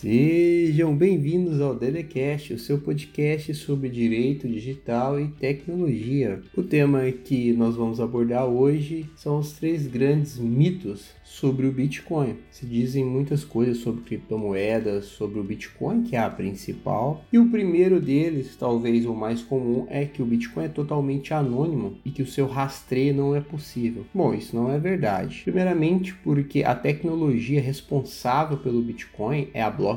Sejam bem-vindos ao DDCast, o seu podcast sobre direito digital e tecnologia. O tema que nós vamos abordar hoje são os três grandes mitos sobre o Bitcoin. Se dizem muitas coisas sobre criptomoedas, sobre o Bitcoin, que é a principal, e o primeiro deles, talvez o mais comum, é que o Bitcoin é totalmente anônimo e que o seu rastreio não é possível. Bom, isso não é verdade. Primeiramente, porque a tecnologia responsável pelo Bitcoin é a blockchain,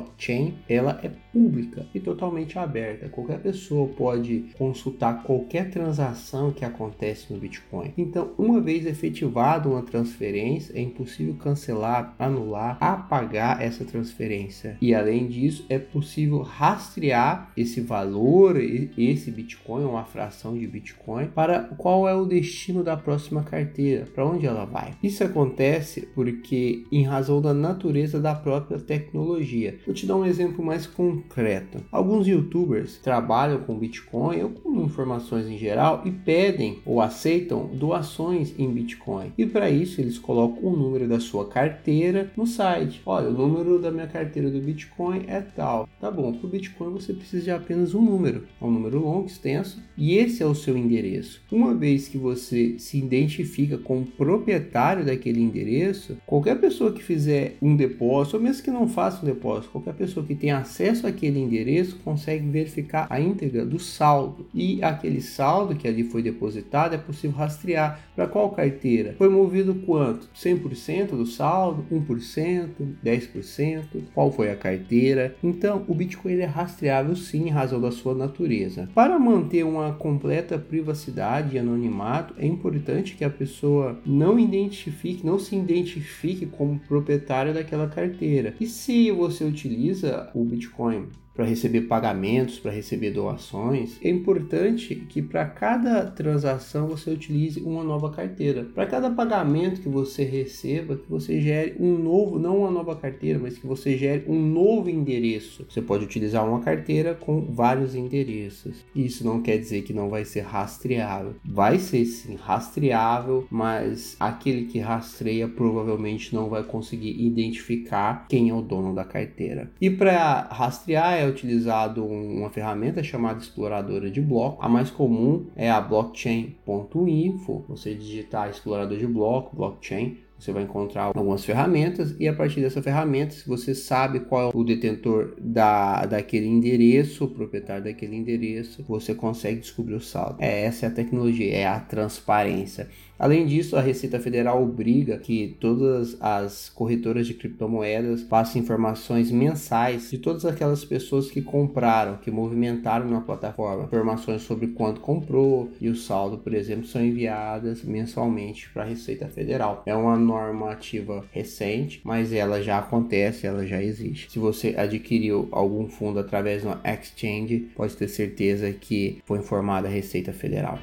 ela é pública e totalmente aberta. Qualquer pessoa pode consultar qualquer transação que acontece no Bitcoin. Então, uma vez efetivada uma transferência, é impossível cancelar, anular, apagar essa transferência. E além disso, é possível rastrear esse valor, esse Bitcoin, uma fração de Bitcoin, para qual é o destino da próxima carteira, para onde ela vai. Isso acontece porque, em razão da natureza da própria tecnologia. Vou te dar um exemplo mais concreto. Alguns youtubers trabalham com Bitcoin ou com informações em geral e pedem ou aceitam doações em Bitcoin. E para isso eles colocam o número da sua carteira no site. Olha, o número da minha carteira do Bitcoin é tal. Tá bom, para o Bitcoin você precisa de apenas um número. É um número longo, extenso, e esse é o seu endereço. Uma vez que você se identifica como proprietário daquele endereço, qualquer pessoa que fizer um depósito, ou mesmo que não faça um depósito, qualquer pessoa que tenha acesso a aquele endereço consegue verificar a íntegra do saldo e aquele saldo que ali foi depositado é possível rastrear para qual carteira. Foi movido quanto? 100% do saldo, 1%, 10%, qual foi a carteira. Então, o Bitcoin é rastreável sim em razão da sua natureza. Para manter uma completa privacidade e anonimato, é importante que a pessoa não identifique, não se identifique como proprietário daquela carteira. E se você utiliza o Bitcoin para receber pagamentos, para receber doações, é importante que para cada transação você utilize uma nova carteira. Para cada pagamento que você receba, que você gere um novo, não uma nova carteira, mas que você gere um novo endereço. Você pode utilizar uma carteira com vários endereços. Isso não quer dizer que não vai ser rastreável. Vai ser sim rastreável, mas aquele que rastreia provavelmente não vai conseguir identificar quem é o dono da carteira. E para rastrear é utilizado uma ferramenta chamada exploradora de bloco. A mais comum é a blockchain.info. Você digitar explorador de bloco, blockchain, você vai encontrar algumas ferramentas e a partir dessa ferramenta, se você sabe qual é o detentor da, daquele endereço, o proprietário daquele endereço, você consegue descobrir o saldo. É, essa é a tecnologia, é a transparência. Além disso, a Receita Federal obriga que todas as corretoras de criptomoedas passem informações mensais de todas aquelas pessoas que compraram, que movimentaram na plataforma. Informações sobre quanto comprou e o saldo, por exemplo, são enviadas mensalmente para a Receita Federal. É uma normativa recente, mas ela já acontece, ela já existe. Se você adquiriu algum fundo através de uma exchange, pode ter certeza que foi informada a Receita Federal.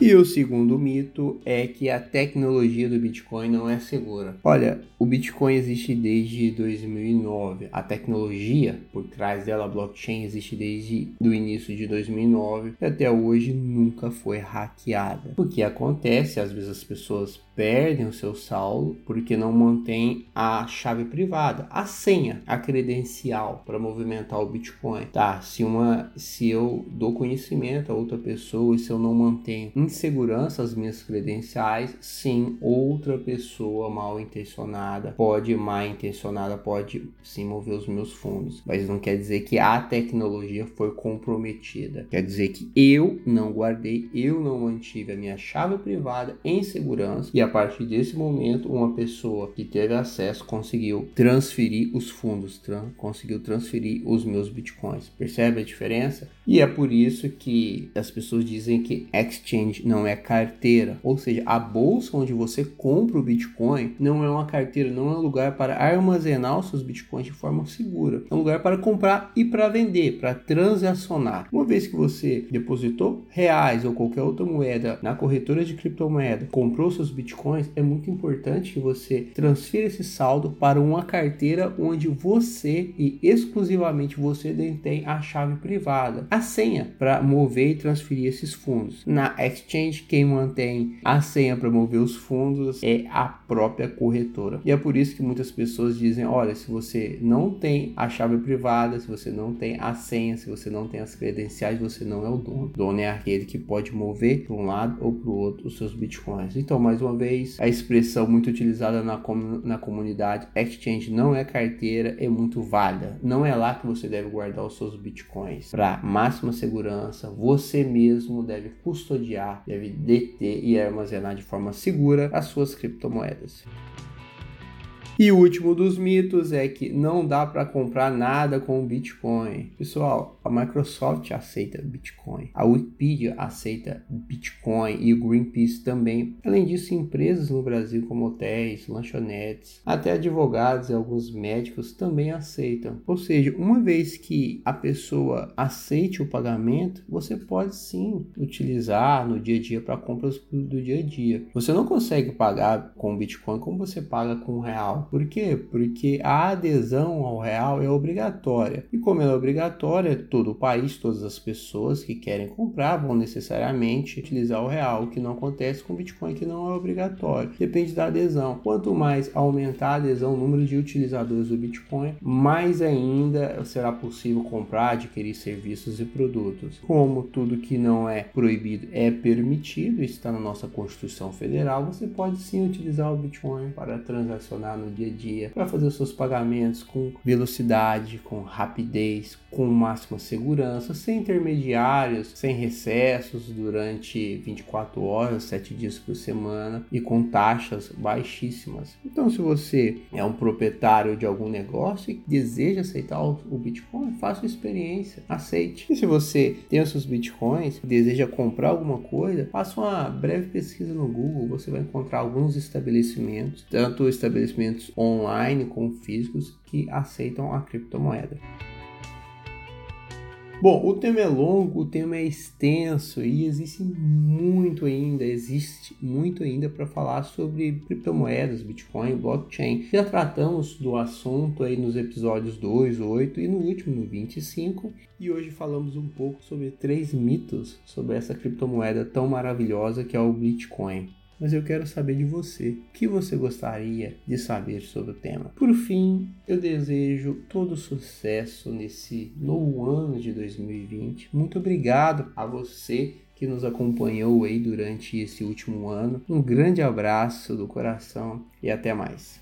E o segundo mito é que a tecnologia do Bitcoin não é segura. Olha, o Bitcoin existe desde 2009. A tecnologia por trás dela, a blockchain, existe desde o início de 2009 e até hoje nunca foi hackeada. O que acontece? Às vezes as pessoas perdem o seu saldo porque não mantém a chave privada, a senha, a credencial para movimentar o Bitcoin. Tá, se uma se eu dou conhecimento a outra pessoa e se eu não mantenho em segurança as minhas credenciais, sim, outra pessoa mal intencionada pode mal intencionada pode sim mover os meus fundos, mas não quer dizer que a tecnologia foi comprometida. Quer dizer que eu não guardei, eu não mantive a minha chave privada em segurança e a partir desse momento, uma pessoa que teve acesso conseguiu transferir os fundos, tran conseguiu transferir os meus bitcoins. Percebe a diferença? E é por isso que as pessoas dizem que exchange não é carteira, ou seja, a bolsa onde você compra o bitcoin não é uma carteira, não é um lugar para armazenar os seus bitcoins de forma segura. É um lugar para comprar e para vender, para transacionar. Uma vez que você depositou reais ou qualquer outra moeda na corretora de criptomoeda, comprou seus bitcoins é muito importante que você transfira esse saldo para uma carteira onde você e exclusivamente você detém a chave privada, a senha para mover e transferir esses fundos. Na exchange, quem mantém a senha para mover os fundos é a própria corretora. E é por isso que muitas pessoas dizem: olha, se você não tem a chave privada, se você não tem a senha, se você não tem as credenciais, você não é o dono. O dono é aquele que pode mover para um lado ou para o outro os seus bitcoins. Então, mais uma vez, a expressão muito utilizada na, com na comunidade exchange não é carteira, é muito válida. Não é lá que você deve guardar os seus bitcoins. Para máxima segurança, você mesmo deve custodiar, deve deter e armazenar de forma segura as suas criptomoedas. E o último dos mitos é que não dá para comprar nada com Bitcoin. Pessoal, a Microsoft aceita Bitcoin, a Wikipedia aceita Bitcoin e o Greenpeace também. Além disso, empresas no Brasil como hotéis, lanchonetes, até advogados e alguns médicos também aceitam. Ou seja, uma vez que a pessoa aceite o pagamento, você pode sim utilizar no dia a dia para compras do dia a dia. Você não consegue pagar com Bitcoin como você paga com real. Por quê? Porque a adesão ao real é obrigatória. E como ela é obrigatória, todo o país, todas as pessoas que querem comprar vão necessariamente utilizar o real, o que não acontece com o Bitcoin, que não é obrigatório. Depende da adesão. Quanto mais aumentar a adesão, o número de utilizadores do Bitcoin, mais ainda será possível comprar, adquirir serviços e produtos. Como tudo que não é proibido é permitido, está na nossa Constituição Federal, você pode sim utilizar o Bitcoin para transacionar no dia a dia, para fazer os seus pagamentos com velocidade, com rapidez, com máxima segurança, sem intermediários, sem recessos durante 24 horas, 7 dias por semana e com taxas baixíssimas. Então, se você é um proprietário de algum negócio e deseja aceitar o Bitcoin, faça uma experiência, aceite. E se você tem os seus Bitcoins e deseja comprar alguma coisa, faça uma breve pesquisa no Google, você vai encontrar alguns estabelecimentos, tanto estabelecimentos online como físicos que aceitam a criptomoeda. Bom, o tema é longo, o tema é extenso e existe muito ainda, existe muito ainda para falar sobre criptomoedas, Bitcoin, blockchain. Já tratamos do assunto aí nos episódios 2, 8 e no último, no 25. E hoje falamos um pouco sobre três mitos sobre essa criptomoeda tão maravilhosa que é o Bitcoin mas eu quero saber de você. O que você gostaria de saber sobre o tema? Por fim, eu desejo todo sucesso nesse novo ano de 2020. Muito obrigado a você que nos acompanhou aí durante esse último ano. Um grande abraço do coração e até mais.